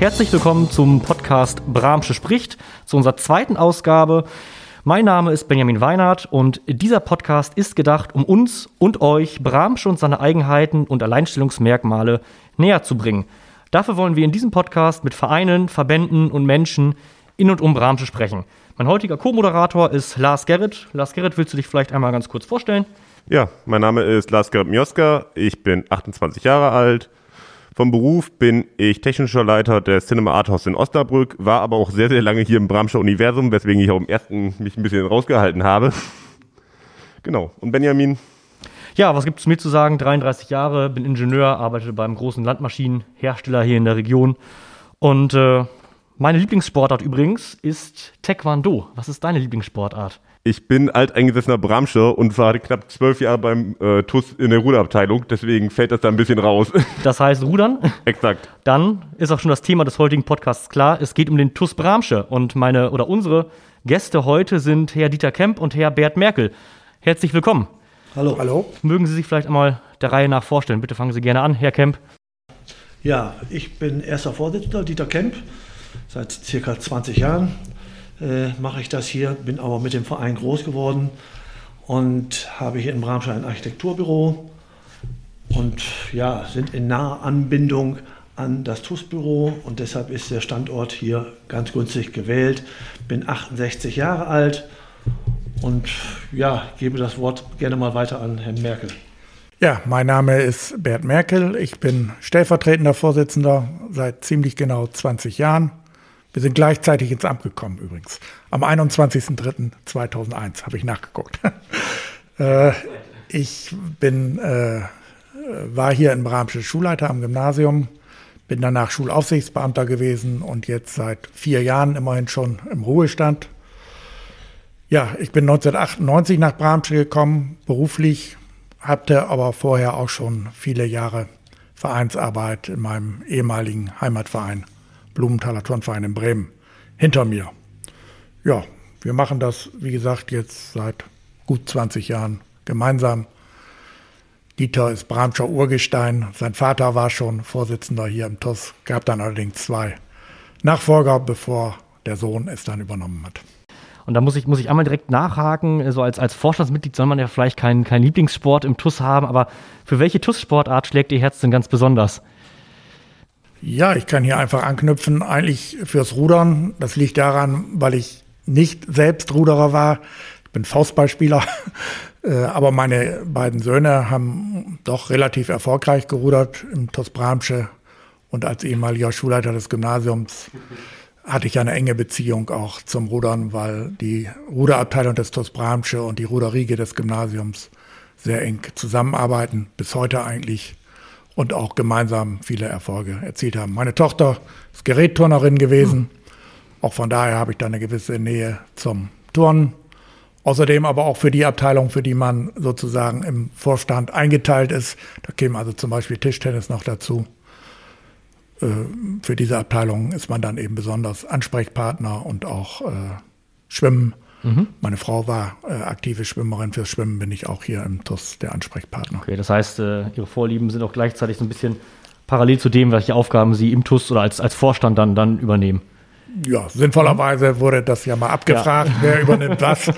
Herzlich willkommen zum Podcast Bramsche spricht, zu unserer zweiten Ausgabe. Mein Name ist Benjamin Weinhardt und dieser Podcast ist gedacht, um uns und euch Bramsche und seine Eigenheiten und Alleinstellungsmerkmale näher zu bringen. Dafür wollen wir in diesem Podcast mit Vereinen, Verbänden und Menschen in und um Bramsche sprechen. Mein heutiger Co-Moderator ist Lars Gerrit. Lars Gerrit, willst du dich vielleicht einmal ganz kurz vorstellen? Ja, mein Name ist Lars Gerrit Mioska. Ich bin 28 Jahre alt. Vom Beruf bin ich technischer Leiter des Cinema Art House in Osnabrück, war aber auch sehr, sehr lange hier im Bramscher Universum, weswegen ich auch im ersten mich ein bisschen rausgehalten habe. Genau. Und Benjamin? Ja, was gibt es mir zu sagen? 33 Jahre, bin Ingenieur, arbeite beim großen Landmaschinenhersteller hier in der Region. Und äh, meine Lieblingssportart übrigens ist Taekwondo. Was ist deine Lieblingssportart? Ich bin alteingesessener Bramscher und war knapp zwölf Jahre beim äh, TUS in der Ruderabteilung, deswegen fällt das da ein bisschen raus. Das heißt Rudern? Exakt. Dann ist auch schon das Thema des heutigen Podcasts klar. Es geht um den TUS Bramsche und meine oder unsere Gäste heute sind Herr Dieter Kemp und Herr Bert Merkel. Herzlich willkommen. Hallo. Hallo. Mögen Sie sich vielleicht einmal der Reihe nach vorstellen? Bitte fangen Sie gerne an, Herr Kemp. Ja, ich bin erster Vorsitzender, Dieter Kemp, seit circa 20 Jahren äh, mache ich das hier, bin aber mit dem Verein groß geworden und habe hier in Bramstein ein Architekturbüro und ja, sind in naher Anbindung an das TUS-Büro und deshalb ist der Standort hier ganz günstig gewählt. Bin 68 Jahre alt und ja, gebe das Wort gerne mal weiter an Herrn Merkel. Ja, mein Name ist Bert Merkel. Ich bin stellvertretender Vorsitzender seit ziemlich genau 20 Jahren. Wir sind gleichzeitig ins Amt gekommen übrigens. Am 21.03.2001 habe ich nachgeguckt. äh, ich bin, äh, war hier in Bramsche Schulleiter am Gymnasium, bin danach Schulaufsichtsbeamter gewesen und jetzt seit vier Jahren immerhin schon im Ruhestand. Ja, ich bin 1998 nach Bramsche gekommen, beruflich, hatte aber vorher auch schon viele Jahre Vereinsarbeit in meinem ehemaligen Heimatverein Blumenthaler Turnverein in Bremen hinter mir. Ja, wir machen das, wie gesagt, jetzt seit gut 20 Jahren gemeinsam. Dieter ist Bramscher Urgestein. Sein Vater war schon Vorsitzender hier im TUS, gab dann allerdings zwei Nachfolger, bevor der Sohn es dann übernommen hat. Und da muss ich, muss ich einmal direkt nachhaken, so als, als Vorstandsmitglied soll man ja vielleicht keinen kein Lieblingssport im TUS haben, aber für welche TUS-Sportart schlägt Ihr Herz denn ganz besonders? Ja, ich kann hier einfach anknüpfen, eigentlich fürs Rudern. Das liegt daran, weil ich nicht selbst Ruderer war. Ich bin Faustballspieler, äh, aber meine beiden Söhne haben doch relativ erfolgreich gerudert im TuS Bramsche. Und als ehemaliger Schulleiter des Gymnasiums hatte ich eine enge Beziehung auch zum Rudern, weil die Ruderabteilung des TuS Bramsche und die Ruderriege des Gymnasiums sehr eng zusammenarbeiten, bis heute eigentlich und auch gemeinsam viele Erfolge erzielt haben. Meine Tochter ist Gerätturnerin gewesen. Auch von daher habe ich da eine gewisse Nähe zum Turnen. Außerdem aber auch für die Abteilung, für die man sozusagen im Vorstand eingeteilt ist. Da käme also zum Beispiel Tischtennis noch dazu. Äh, für diese Abteilung ist man dann eben besonders Ansprechpartner und auch äh, Schwimmen Mhm. Meine Frau war äh, aktive Schwimmerin. Fürs Schwimmen bin ich auch hier im TUS der Ansprechpartner. Okay, das heißt, äh, Ihre Vorlieben sind auch gleichzeitig so ein bisschen parallel zu dem, welche Aufgaben Sie im TUS oder als, als Vorstand dann, dann übernehmen. Ja, sinnvollerweise wurde das ja mal abgefragt, ja. wer übernimmt was.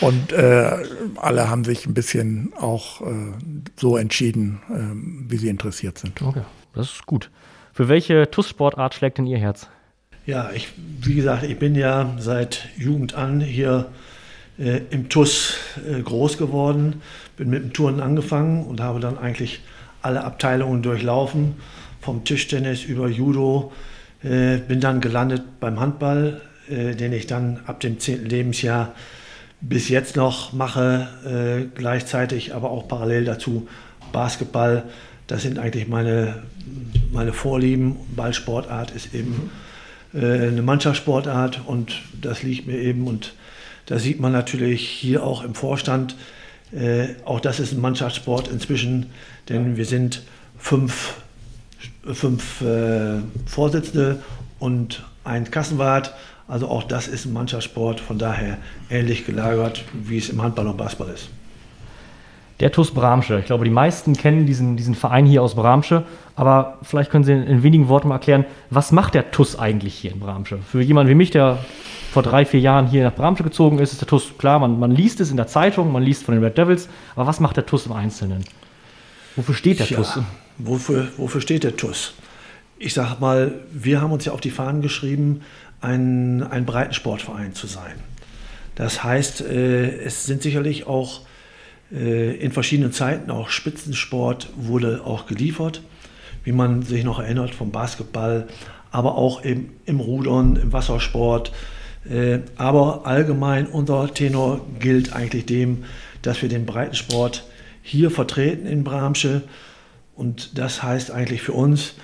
Und äh, alle haben sich ein bisschen auch äh, so entschieden, äh, wie sie interessiert sind. Okay, das ist gut. Für welche TUS-Sportart schlägt denn Ihr Herz? Ja, ich, wie gesagt, ich bin ja seit Jugend an hier äh, im TUS äh, groß geworden, bin mit dem Touren angefangen und habe dann eigentlich alle Abteilungen durchlaufen, vom Tischtennis über Judo, äh, bin dann gelandet beim Handball, äh, den ich dann ab dem 10. Lebensjahr bis jetzt noch mache, äh, gleichzeitig aber auch parallel dazu Basketball. Das sind eigentlich meine, meine Vorlieben. Ballsportart ist eben äh, eine Mannschaftssportart und das liegt mir eben und da sieht man natürlich hier auch im Vorstand, äh, auch das ist ein Mannschaftssport inzwischen, denn wir sind fünf, fünf äh, Vorsitzende und ein Kassenwart. Also auch das ist ein Mannschaftssport, von daher ähnlich gelagert, wie es im Handball und Basketball ist. Der TUS Bramsche. Ich glaube, die meisten kennen diesen, diesen Verein hier aus Bramsche. Aber vielleicht können Sie in, in wenigen Worten mal erklären, was macht der TUS eigentlich hier in Bramsche? Für jemanden wie mich, der vor drei, vier Jahren hier nach Bramsche gezogen ist, ist der TUS klar, man, man liest es in der Zeitung, man liest von den Red Devils. Aber was macht der TUS im Einzelnen? Wofür steht der ja, TUS? Wofür, wofür steht der TUS? Ich sage mal, wir haben uns ja auf die Fahnen geschrieben, ein, ein Breitensportverein zu sein. Das heißt, äh, es sind sicherlich auch in verschiedenen Zeiten auch Spitzensport wurde auch geliefert, wie man sich noch erinnert vom Basketball, aber auch im, im Rudern, im Wassersport. Äh, aber allgemein unser Tenor gilt eigentlich dem, dass wir den Breitensport hier vertreten in Bramsche und das heißt eigentlich für uns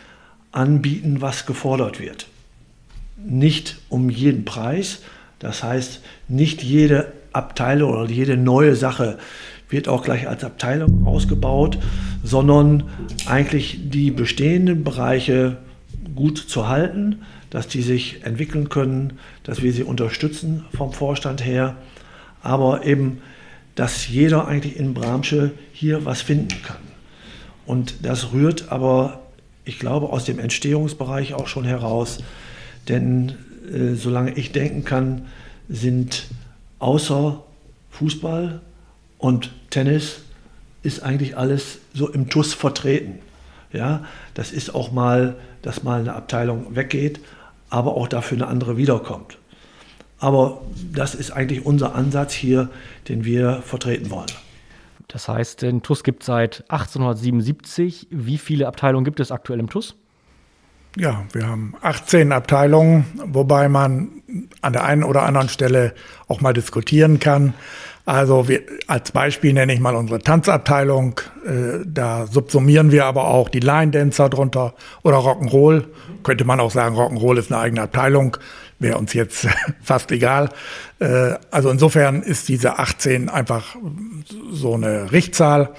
anbieten, was gefordert wird. Nicht um jeden Preis, das heißt nicht jede Abteilung oder jede neue Sache wird auch gleich als Abteilung ausgebaut, sondern eigentlich die bestehenden Bereiche gut zu halten, dass die sich entwickeln können, dass wir sie unterstützen vom Vorstand her, aber eben, dass jeder eigentlich in Bramsche hier was finden kann. Und das rührt aber, ich glaube, aus dem Entstehungsbereich auch schon heraus, denn äh, solange ich denken kann, sind außer Fußball, und Tennis ist eigentlich alles so im TUS vertreten. Ja, das ist auch mal, dass mal eine Abteilung weggeht, aber auch dafür eine andere wiederkommt. Aber das ist eigentlich unser Ansatz hier, den wir vertreten wollen. Das heißt, den TUS gibt es seit 1877. Wie viele Abteilungen gibt es aktuell im TUS? Ja, wir haben 18 Abteilungen, wobei man an der einen oder anderen Stelle auch mal diskutieren kann. Also wir, als Beispiel nenne ich mal unsere Tanzabteilung. Äh, da subsumieren wir aber auch die Line Dancer drunter oder Rock'n'Roll. Könnte man auch sagen, Rock'n'Roll ist eine eigene Abteilung. Wäre uns jetzt fast egal. Äh, also insofern ist diese 18 einfach so eine Richtzahl.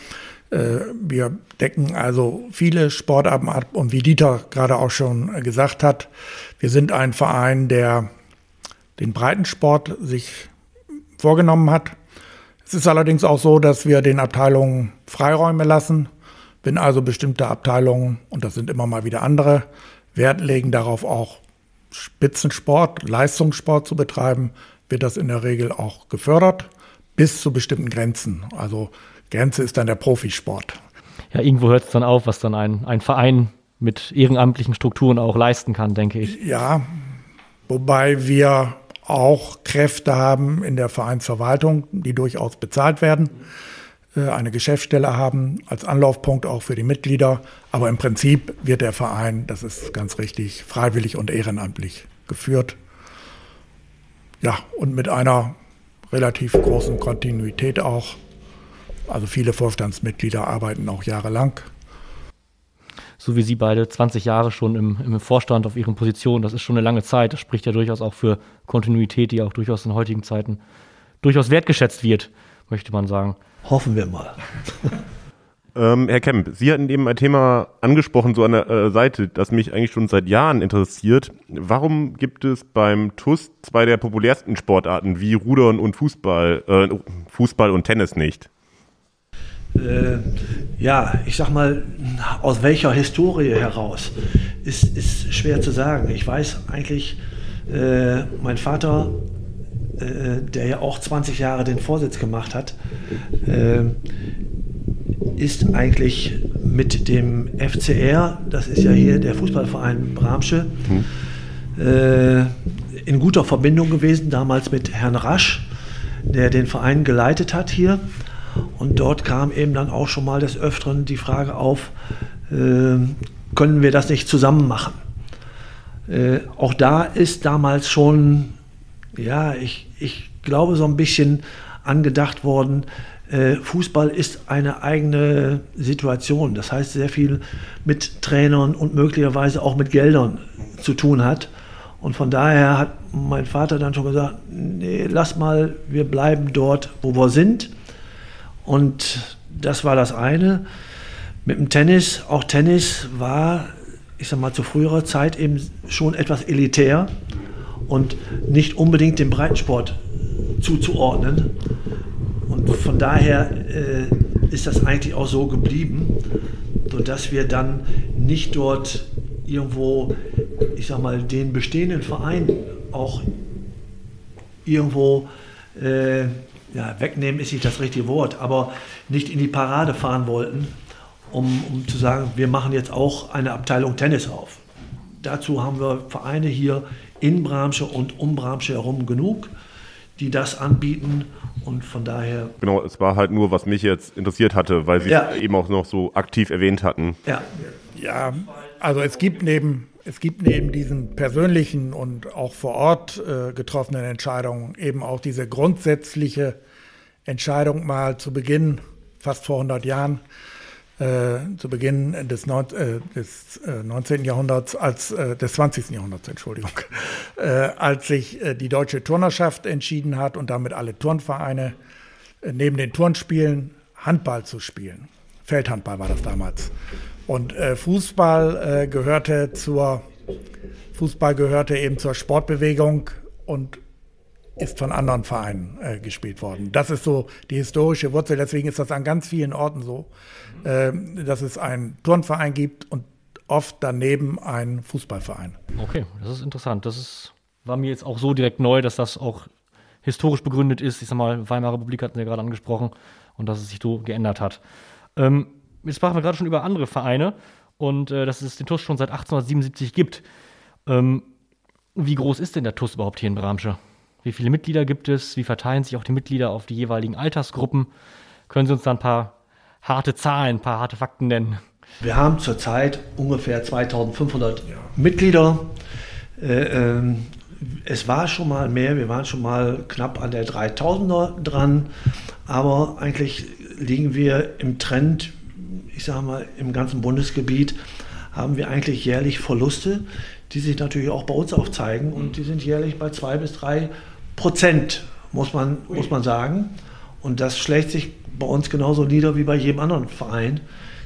Äh, wir decken also viele Sportarten ab und wie Dieter gerade auch schon gesagt hat, wir sind ein Verein, der den Breitensport sich vorgenommen hat es ist allerdings auch so, dass wir den Abteilungen Freiräume lassen. Wenn also bestimmte Abteilungen, und das sind immer mal wieder andere, Wert legen darauf auch Spitzensport, Leistungssport zu betreiben, wird das in der Regel auch gefördert, bis zu bestimmten Grenzen. Also Grenze ist dann der Profisport. Ja, irgendwo hört es dann auf, was dann ein, ein Verein mit ehrenamtlichen Strukturen auch leisten kann, denke ich. Ja, wobei wir auch Kräfte haben in der Vereinsverwaltung, die durchaus bezahlt werden, äh, eine Geschäftsstelle haben als Anlaufpunkt auch für die Mitglieder. Aber im Prinzip wird der Verein, das ist ganz richtig, freiwillig und ehrenamtlich geführt. Ja, und mit einer relativ großen Kontinuität auch. Also viele Vorstandsmitglieder arbeiten auch jahrelang so wie Sie beide 20 Jahre schon im, im Vorstand auf Ihren Positionen. Das ist schon eine lange Zeit. Das spricht ja durchaus auch für Kontinuität, die auch durchaus in heutigen Zeiten durchaus wertgeschätzt wird, möchte man sagen. Hoffen wir mal. Ähm, Herr Kemp, Sie hatten eben ein Thema angesprochen, so an der äh, Seite, das mich eigentlich schon seit Jahren interessiert. Warum gibt es beim TUS zwei der populärsten Sportarten wie Rudern und Fußball, äh, Fußball und Tennis nicht? Äh, ja, ich sag mal, aus welcher Historie heraus, ist, ist schwer zu sagen. Ich weiß eigentlich, äh, mein Vater, äh, der ja auch 20 Jahre den Vorsitz gemacht hat, äh, ist eigentlich mit dem FCR, das ist ja hier der Fußballverein Bramsche, mhm. in guter Verbindung gewesen, damals mit Herrn Rasch, der den Verein geleitet hat hier. Und dort kam eben dann auch schon mal des Öfteren die Frage auf, äh, können wir das nicht zusammen machen? Äh, auch da ist damals schon, ja, ich, ich glaube, so ein bisschen angedacht worden, äh, Fußball ist eine eigene Situation. Das heißt, sehr viel mit Trainern und möglicherweise auch mit Geldern zu tun hat. Und von daher hat mein Vater dann schon gesagt, nee, lass mal, wir bleiben dort, wo wir sind. Und das war das eine. Mit dem Tennis, auch Tennis war, ich sag mal, zu früherer Zeit eben schon etwas elitär und nicht unbedingt dem Breitensport zuzuordnen. Und von daher äh, ist das eigentlich auch so geblieben, sodass wir dann nicht dort irgendwo, ich sag mal, den bestehenden Verein auch irgendwo äh, ja, wegnehmen ist nicht das richtige Wort, aber nicht in die Parade fahren wollten, um, um zu sagen, wir machen jetzt auch eine Abteilung Tennis auf. Dazu haben wir Vereine hier in Bramsche und um Bramsche herum genug, die das anbieten und von daher. Genau, es war halt nur, was mich jetzt interessiert hatte, weil Sie ja. es eben auch noch so aktiv erwähnt hatten. Ja, ja also es gibt neben, es gibt neben diesen persönlichen und auch vor Ort äh, getroffenen Entscheidungen eben auch diese grundsätzliche Entscheidung mal zu Beginn, fast vor 100 Jahren, äh, zu Beginn des, Neun, äh, des äh, 19. Jahrhunderts, als äh, des 20. Jahrhunderts, Entschuldigung, äh, als sich äh, die deutsche Turnerschaft entschieden hat und damit alle Turnvereine neben den Turnspielen Handball zu spielen. Feldhandball war das damals. Und Fußball gehörte zur Fußball gehörte eben zur Sportbewegung und ist von anderen Vereinen äh, gespielt worden. Das ist so die historische Wurzel. Deswegen ist das an ganz vielen Orten so, äh, dass es einen Turnverein gibt und oft daneben einen Fußballverein. Okay, das ist interessant. Das ist, war mir jetzt auch so direkt neu, dass das auch historisch begründet ist. Ich sag mal, Weimarer Republik hatten wir gerade angesprochen und dass es sich so geändert hat. Ähm, jetzt sprachen wir gerade schon über andere Vereine und äh, dass es den TUS schon seit 1877 gibt. Ähm, wie groß ist denn der TUS überhaupt hier in Bramsche? Wie viele Mitglieder gibt es? Wie verteilen sich auch die Mitglieder auf die jeweiligen Altersgruppen? Können Sie uns da ein paar harte Zahlen, ein paar harte Fakten nennen? Wir haben zurzeit ungefähr 2500 Mitglieder. Äh, ähm, es war schon mal mehr, wir waren schon mal knapp an der 3000er dran, aber eigentlich liegen wir im Trend, ich sage mal, im ganzen Bundesgebiet haben wir eigentlich jährlich Verluste, die sich natürlich auch bei uns aufzeigen und die sind jährlich bei zwei bis drei Prozent, muss man, muss man sagen. Und das schlägt sich bei uns genauso nieder wie bei jedem anderen Verein.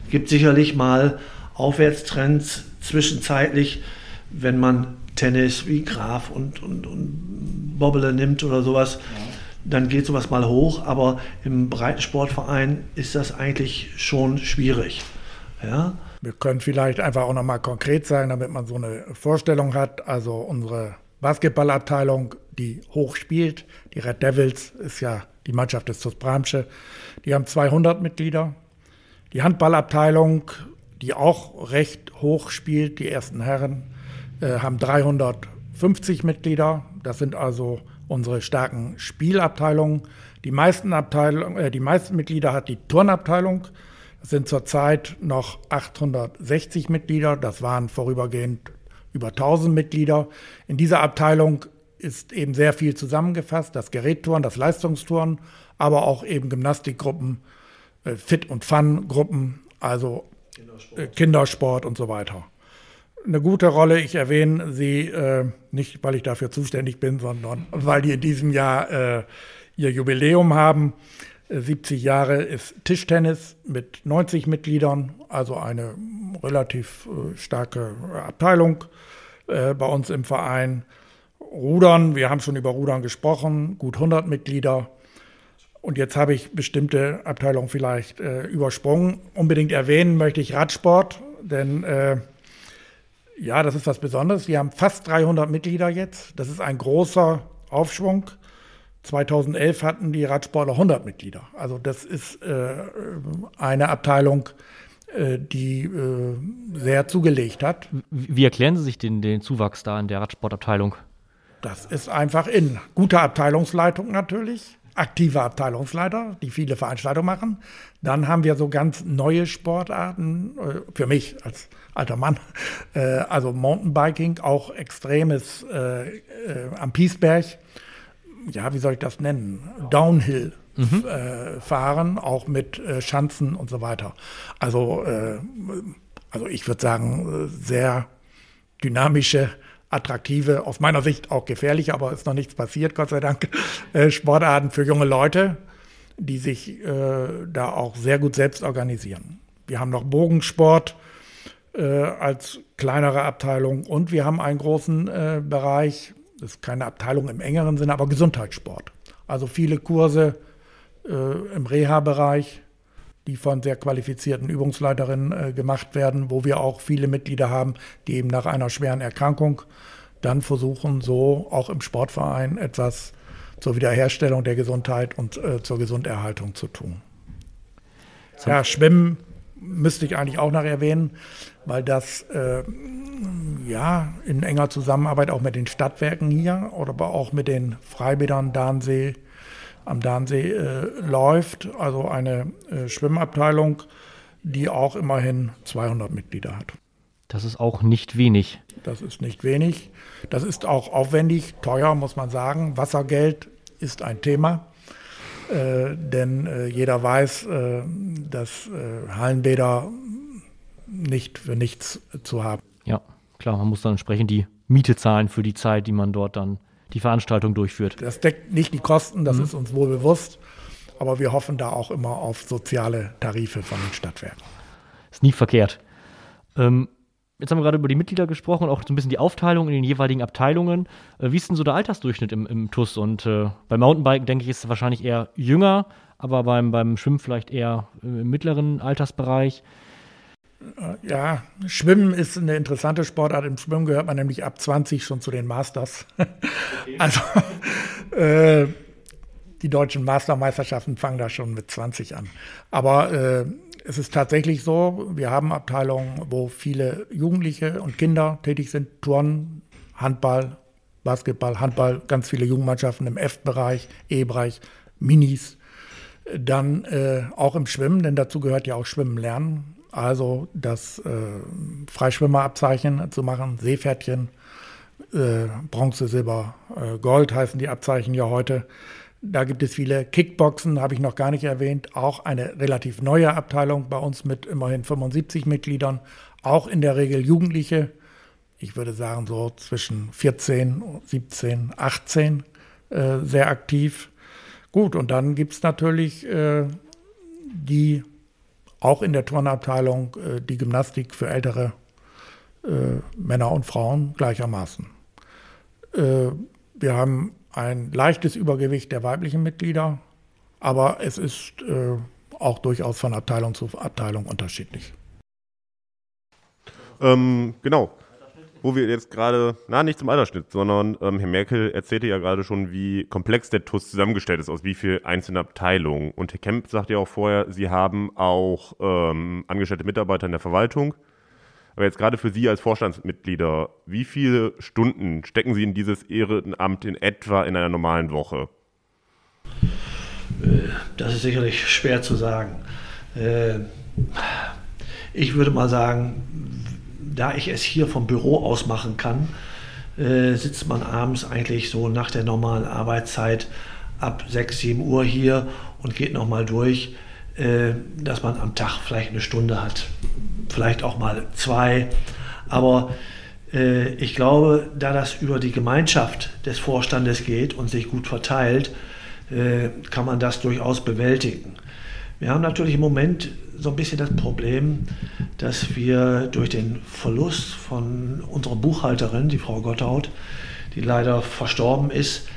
Es gibt sicherlich mal Aufwärtstrends zwischenzeitlich, wenn man Tennis wie Graf und, und, und Bobbele nimmt oder sowas. Ja. Dann geht sowas mal hoch, aber im Breitensportverein ist das eigentlich schon schwierig. Ja? Wir können vielleicht einfach auch nochmal konkret sagen, damit man so eine Vorstellung hat. Also unsere Basketballabteilung, die hoch spielt. Die Red Devils ist ja die Mannschaft des TuS Bramsche. Die haben 200 Mitglieder. Die Handballabteilung, die auch recht hoch spielt, die ersten Herren, äh, haben 350 Mitglieder. Das sind also unsere starken Spielabteilungen. Die meisten, Abteilung, äh, die meisten Mitglieder hat die Turnabteilung. Das sind zurzeit noch 860 Mitglieder. Das waren vorübergehend über 1000 Mitglieder. In dieser Abteilung ist eben sehr viel zusammengefasst, das Gerättouren, das Leistungstouren, aber auch eben Gymnastikgruppen, äh, Fit- und Fun-Gruppen, also Kindersport. Äh, Kindersport. und so weiter. Eine gute Rolle, ich erwähne sie äh, nicht, weil ich dafür zuständig bin, sondern weil die in diesem Jahr ihr Jubiläum haben. 70 äh, Jahre ist Tischtennis mit 90 Mitgliedern, also eine relativ äh, starke Abteilung äh, bei uns im Verein. Rudern, wir haben schon über Rudern gesprochen, gut 100 Mitglieder. Und jetzt habe ich bestimmte Abteilungen vielleicht äh, übersprungen. Unbedingt erwähnen möchte ich Radsport, denn äh, ja, das ist was Besonderes. Wir haben fast 300 Mitglieder jetzt. Das ist ein großer Aufschwung. 2011 hatten die Radsportler 100 Mitglieder. Also das ist äh, eine Abteilung, äh, die äh, sehr zugelegt hat. Wie erklären Sie sich den, den Zuwachs da in der Radsportabteilung? Das ist einfach in guter Abteilungsleitung natürlich, aktive Abteilungsleiter, die viele Veranstaltungen machen. Dann haben wir so ganz neue Sportarten, äh, für mich als alter Mann, also Mountainbiking, auch extremes am Piesberg ja, wie soll ich das nennen? Downhill mhm. äh, fahren, auch mit äh, Schanzen und so weiter. Also, äh, also ich würde sagen, sehr dynamische, attraktive, aus meiner Sicht auch gefährliche, aber ist noch nichts passiert, Gott sei Dank, äh, Sportarten für junge Leute, die sich äh, da auch sehr gut selbst organisieren. Wir haben noch Bogensport äh, als kleinere Abteilung und wir haben einen großen Bereich das ist keine Abteilung im engeren Sinne, aber Gesundheitssport. Also viele Kurse äh, im Reha-Bereich, die von sehr qualifizierten Übungsleiterinnen äh, gemacht werden, wo wir auch viele Mitglieder haben, die eben nach einer schweren Erkrankung dann versuchen, so auch im Sportverein etwas zur Wiederherstellung der Gesundheit und äh, zur Gesunderhaltung zu tun. Ja, Schwimmen müsste ich eigentlich auch noch erwähnen, weil das äh, ja in enger Zusammenarbeit auch mit den Stadtwerken hier oder aber auch mit den Freibädern Dahnsee, am Dahnsee äh, läuft. Also eine äh, Schwimmabteilung, die auch immerhin 200 Mitglieder hat. Das ist auch nicht wenig. Das ist nicht wenig. Das ist auch aufwendig, teuer, muss man sagen. Wassergeld ist ein Thema. Äh, denn äh, jeder weiß, äh, dass äh, Hallenbäder nicht für nichts zu haben. Ja, klar, man muss dann entsprechend die Miete zahlen für die Zeit, die man dort dann die Veranstaltung durchführt. Das deckt nicht die Kosten, das mhm. ist uns wohl bewusst. Aber wir hoffen da auch immer auf soziale Tarife von den Stadtwerken. Ist nie verkehrt. Ähm, Jetzt haben wir gerade über die Mitglieder gesprochen und auch so ein bisschen die Aufteilung in den jeweiligen Abteilungen. Äh, wie ist denn so der Altersdurchschnitt im, im TUS? Und äh, beim Mountainbiken, denke ich, ist es wahrscheinlich eher jünger, aber beim, beim Schwimmen vielleicht eher im mittleren Altersbereich. Äh, ja, Schwimmen ist eine interessante Sportart. Im Schwimmen gehört man nämlich ab 20 schon zu den Masters. Okay. Also äh, die deutschen Mastermeisterschaften fangen da schon mit 20 an. Aber äh, es ist tatsächlich so, wir haben Abteilungen, wo viele Jugendliche und Kinder tätig sind, Turnen, Handball, Basketball, Handball, ganz viele Jugendmannschaften im F-Bereich, E-Bereich, Minis. Dann äh, auch im Schwimmen, denn dazu gehört ja auch Schwimmen lernen. Also das äh, Freischwimmerabzeichen zu machen, Seepferdchen, äh, Bronze, Silber, äh, Gold heißen die Abzeichen ja heute. Da gibt es viele Kickboxen, habe ich noch gar nicht erwähnt. Auch eine relativ neue Abteilung bei uns mit immerhin 75 Mitgliedern. Auch in der Regel Jugendliche. Ich würde sagen so zwischen 14, 17, 18 äh, sehr aktiv. Gut, und dann gibt es natürlich äh, die, auch in der Turnabteilung, äh, die Gymnastik für ältere äh, Männer und Frauen gleichermaßen. Äh, wir haben ein leichtes Übergewicht der weiblichen Mitglieder, aber es ist äh, auch durchaus von Abteilung zu Abteilung unterschiedlich. Ähm, genau. Wo wir jetzt gerade, na, nicht zum Altersschnitt, sondern ähm, Herr Merkel erzählte ja gerade schon, wie komplex der TUS zusammengestellt ist, aus wie vielen einzelnen Abteilungen. Und Herr Kemp sagte ja auch vorher, Sie haben auch ähm, angestellte Mitarbeiter in der Verwaltung. Aber jetzt gerade für Sie als Vorstandsmitglieder, wie viele Stunden stecken Sie in dieses Ehrenamt in etwa in einer normalen Woche? Äh, das ist sicherlich schwer zu sagen. Äh, ich würde mal sagen, da ich es hier vom Büro aus machen kann, äh, sitzt man abends eigentlich so nach der normalen Arbeitszeit ab 6, 7 Uhr hier und geht nochmal durch, dass man am Tag vielleicht eine Stunde hat vielleicht auch mal zwei. Aber äh, ich glaube, da das über die Gemeinschaft des Vorstandes geht und sich gut verteilt, äh, kann man das durchaus bewältigen. Wir haben natürlich im Moment so ein bisschen das Problem, dass wir durch den Verlust von unserer Buchhalterin, die Frau Gotthaut, die leider verstorben ist,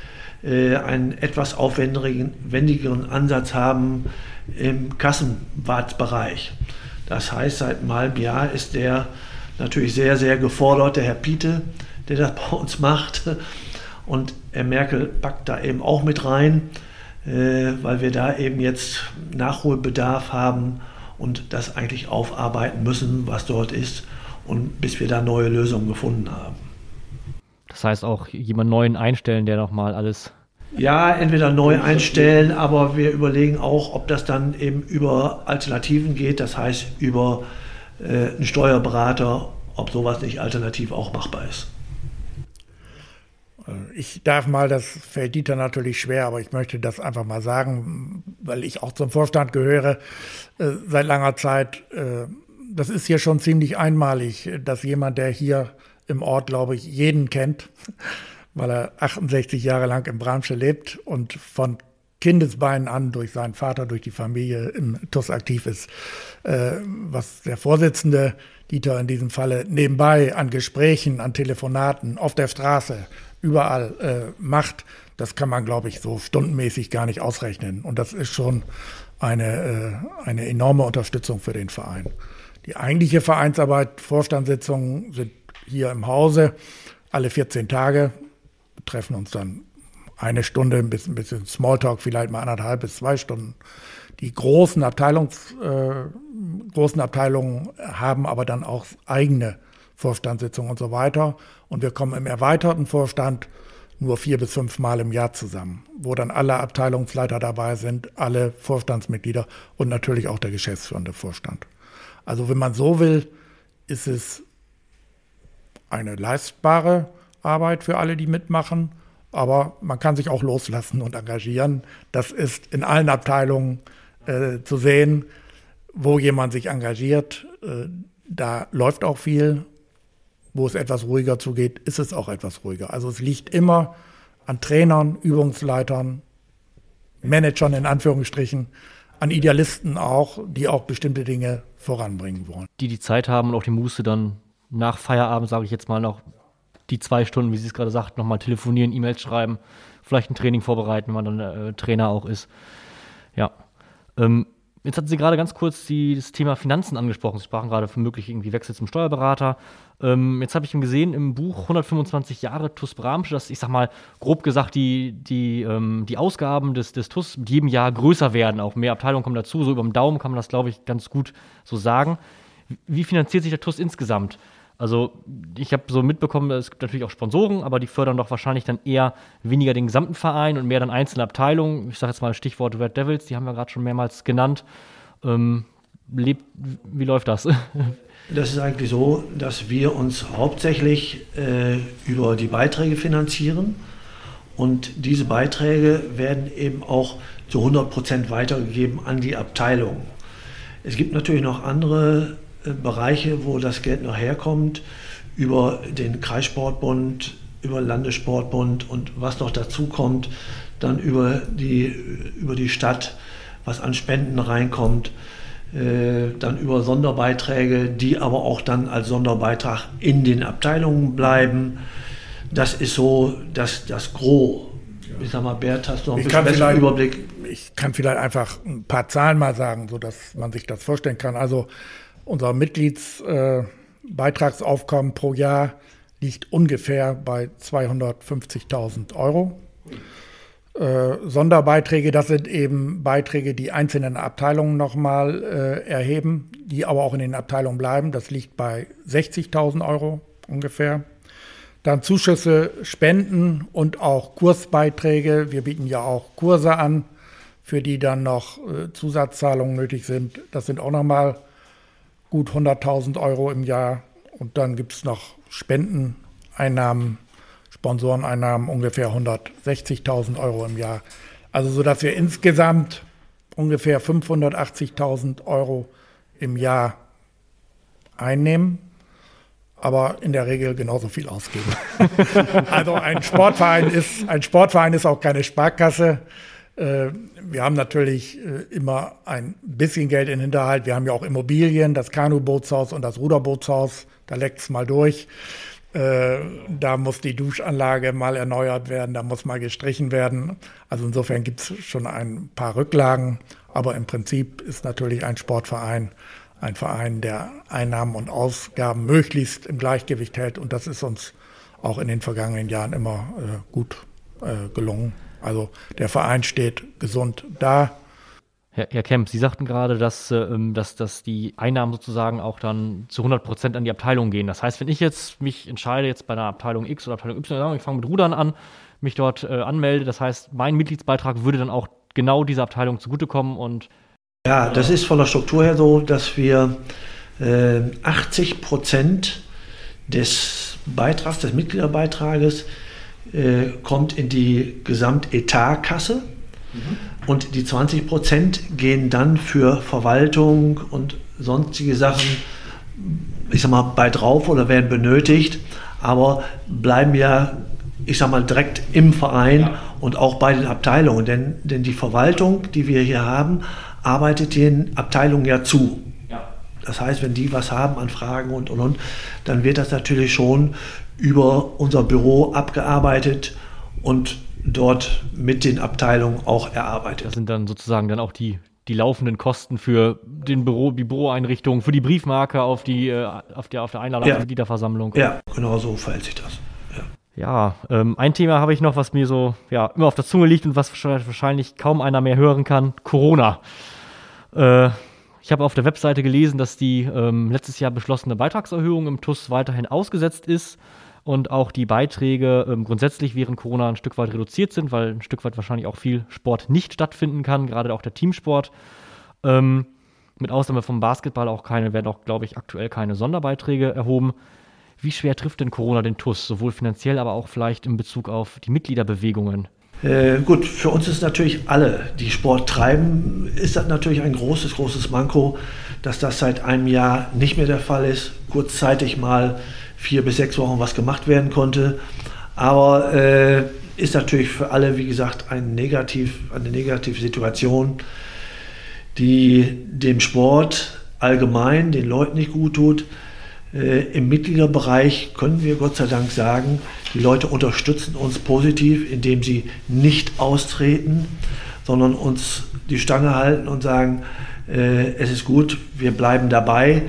äh, einen etwas aufwendigeren Ansatz haben im Kassenwartbereich. Das heißt, seit einem halben Jahr ist der natürlich sehr, sehr gefordert, der Herr Piete, der das bei uns macht. Und Herr Merkel packt da eben auch mit rein, äh, weil wir da eben jetzt Nachholbedarf haben und das eigentlich aufarbeiten müssen, was dort ist, und bis wir da neue Lösungen gefunden haben. Das heißt auch jemand Neuen einstellen, der nochmal alles ja, entweder neu einstellen, aber wir überlegen auch, ob das dann eben über Alternativen geht, das heißt über äh, einen Steuerberater, ob sowas nicht alternativ auch machbar ist. Äh, ich darf mal, das fällt Dieter natürlich schwer, aber ich möchte das einfach mal sagen, weil ich auch zum Vorstand gehöre äh, seit langer Zeit. Äh, das ist hier schon ziemlich einmalig, dass jemand, der hier im Ort, glaube ich, jeden kennt, weil er 68 Jahre lang in Bramsche lebt und von Kindesbeinen an durch seinen Vater, durch die Familie im TUS aktiv ist. Äh, was der Vorsitzende Dieter in diesem Falle nebenbei an Gesprächen, an Telefonaten, auf der Straße, überall äh, macht, das kann man, glaube ich, so stundenmäßig gar nicht ausrechnen. Und das ist schon eine, äh, eine enorme Unterstützung für den Verein. Die eigentliche Vereinsarbeit, Vorstandssitzungen sind hier im Hause alle 14 Tage, treffen uns dann eine Stunde, ein bisschen, ein bisschen Smalltalk, vielleicht mal anderthalb bis zwei Stunden. Die großen, Abteilungs, äh, großen Abteilungen haben aber dann auch eigene Vorstandssitzungen und so weiter. Und wir kommen im erweiterten Vorstand nur vier bis fünf Mal im Jahr zusammen, wo dann alle Abteilungsleiter dabei sind, alle Vorstandsmitglieder und natürlich auch der geschäftsführende Vorstand. Also wenn man so will, ist es eine leistbare Arbeit für alle, die mitmachen, aber man kann sich auch loslassen und engagieren. Das ist in allen Abteilungen äh, zu sehen, wo jemand sich engagiert. Äh, da läuft auch viel wo es etwas ruhiger zugeht, ist es auch etwas ruhiger. Also es liegt immer an Trainern, Übungsleitern, Managern in Anführungsstrichen, an Idealisten auch, die auch bestimmte Dinge voranbringen wollen. Die die Zeit haben und auch die Muße dann nach Feierabend, sage ich jetzt mal, noch die zwei Stunden, wie Sie es gerade sagt, nochmal telefonieren, E-Mails schreiben, vielleicht ein Training vorbereiten, wenn man dann äh, Trainer auch ist. Ja. Ähm, Jetzt hatten Sie gerade ganz kurz die, das Thema Finanzen angesprochen. Sie sprachen gerade von möglich irgendwie Wechsel zum Steuerberater. Ähm, jetzt habe ich gesehen im Buch 125 Jahre TUS Bramsch, dass ich sag mal grob gesagt die, die, ähm, die Ausgaben des, des TUS mit jedem Jahr größer werden. Auch mehr Abteilungen kommen dazu. So über den Daumen kann man das, glaube ich, ganz gut so sagen. Wie finanziert sich der TUS insgesamt? Also ich habe so mitbekommen, es gibt natürlich auch Sponsoren, aber die fördern doch wahrscheinlich dann eher weniger den gesamten Verein und mehr dann einzelne Abteilungen. Ich sage jetzt mal Stichwort Red Devils, die haben wir gerade schon mehrmals genannt. Ähm, lebt, wie läuft das? Das ist eigentlich so, dass wir uns hauptsächlich äh, über die Beiträge finanzieren und diese Beiträge werden eben auch zu 100 Prozent weitergegeben an die Abteilung. Es gibt natürlich noch andere Bereiche, wo das Geld noch herkommt, über den Kreissportbund, über den Landessportbund und was noch dazu kommt, dann über die, über die Stadt, was an Spenden reinkommt, äh, dann über Sonderbeiträge, die aber auch dann als Sonderbeitrag in den Abteilungen bleiben. Das ist so das, das Gros. Ich sag mal, Bert, hast du noch ein bisschen besseren Überblick? Ich kann vielleicht einfach ein paar Zahlen mal sagen, sodass man sich das vorstellen kann. Also unser Mitgliedsbeitragsaufkommen äh, pro Jahr liegt ungefähr bei 250.000 Euro. Äh, Sonderbeiträge, das sind eben Beiträge, die einzelnen Abteilungen nochmal äh, erheben, die aber auch in den Abteilungen bleiben. Das liegt bei 60.000 Euro ungefähr. Dann Zuschüsse, Spenden und auch Kursbeiträge. Wir bieten ja auch Kurse an, für die dann noch äh, Zusatzzahlungen nötig sind. Das sind auch nochmal gut 100.000 Euro im Jahr. Und dann gibt es noch Spendeneinnahmen, Sponsoreneinnahmen ungefähr 160.000 Euro im Jahr. Also so dass wir insgesamt ungefähr 580.000 Euro im Jahr einnehmen, aber in der Regel genauso viel ausgeben. also ein Sportverein ist ein Sportverein ist auch keine Sparkasse. Äh, wir haben natürlich äh, immer ein bisschen Geld in Hinterhalt. Wir haben ja auch Immobilien, das Kanubootshaus und das Ruderbootshaus. Da leckt es mal durch. Äh, da muss die Duschanlage mal erneuert werden, da muss mal gestrichen werden. Also insofern gibt es schon ein paar Rücklagen. Aber im Prinzip ist natürlich ein Sportverein ein Verein, der Einnahmen und Ausgaben möglichst im Gleichgewicht hält. Und das ist uns auch in den vergangenen Jahren immer gut gelungen. Also der Verein steht gesund da. Herr, Herr Kemp, Sie sagten gerade, dass, äh, dass, dass die Einnahmen sozusagen auch dann zu 100 Prozent an die Abteilung gehen. Das heißt, wenn ich jetzt mich entscheide, jetzt bei einer Abteilung X oder Abteilung Y, ich fange mit Rudern an, mich dort äh, anmelde, das heißt, mein Mitgliedsbeitrag würde dann auch genau dieser Abteilung zugutekommen und ja, das ist von der Struktur her so, dass wir äh, 80 Prozent des Beitrags, des Mitgliederbeitrages äh, kommt in die Gesamtetatkasse mhm. und die 20 Prozent gehen dann für Verwaltung und sonstige Sachen, ich sag mal, bei drauf oder werden benötigt, aber bleiben ja, ich sag mal, direkt im Verein ja. und auch bei den Abteilungen. Denn, denn die Verwaltung, die wir hier haben, arbeitet den Abteilungen ja zu. Das heißt, wenn die was haben an Fragen und und und, dann wird das natürlich schon über unser Büro abgearbeitet und dort mit den Abteilungen auch erarbeitet. Das sind dann sozusagen dann auch die, die laufenden Kosten für den Büro, die Büroeinrichtung, für die Briefmarke auf, die, äh, auf, der, auf der Einladung ja. zur Mitgliederversammlung. Ja, genau so verhält sich das. Ja, ähm, ein Thema habe ich noch, was mir so ja, immer auf der Zunge liegt und was wahrscheinlich kaum einer mehr hören kann: Corona. Äh, ich habe auf der Webseite gelesen, dass die ähm, letztes Jahr beschlossene Beitragserhöhung im TUS weiterhin ausgesetzt ist und auch die Beiträge ähm, grundsätzlich während Corona ein Stück weit reduziert sind, weil ein Stück weit wahrscheinlich auch viel Sport nicht stattfinden kann, gerade auch der Teamsport. Ähm, mit Ausnahme vom Basketball auch keine, werden auch, glaube ich, aktuell keine Sonderbeiträge erhoben. Wie schwer trifft denn Corona den TUS, sowohl finanziell, aber auch vielleicht in Bezug auf die Mitgliederbewegungen? Äh, gut, für uns ist natürlich alle, die Sport treiben, ist das natürlich ein großes, großes Manko, dass das seit einem Jahr nicht mehr der Fall ist. Kurzzeitig mal vier bis sechs Wochen was gemacht werden konnte. Aber äh, ist natürlich für alle, wie gesagt, ein Negativ, eine negative Situation, die dem Sport allgemein, den Leuten nicht gut tut. Äh, Im Mitgliederbereich können wir Gott sei Dank sagen, die Leute unterstützen uns positiv, indem sie nicht austreten, sondern uns die Stange halten und sagen, äh, es ist gut, wir bleiben dabei.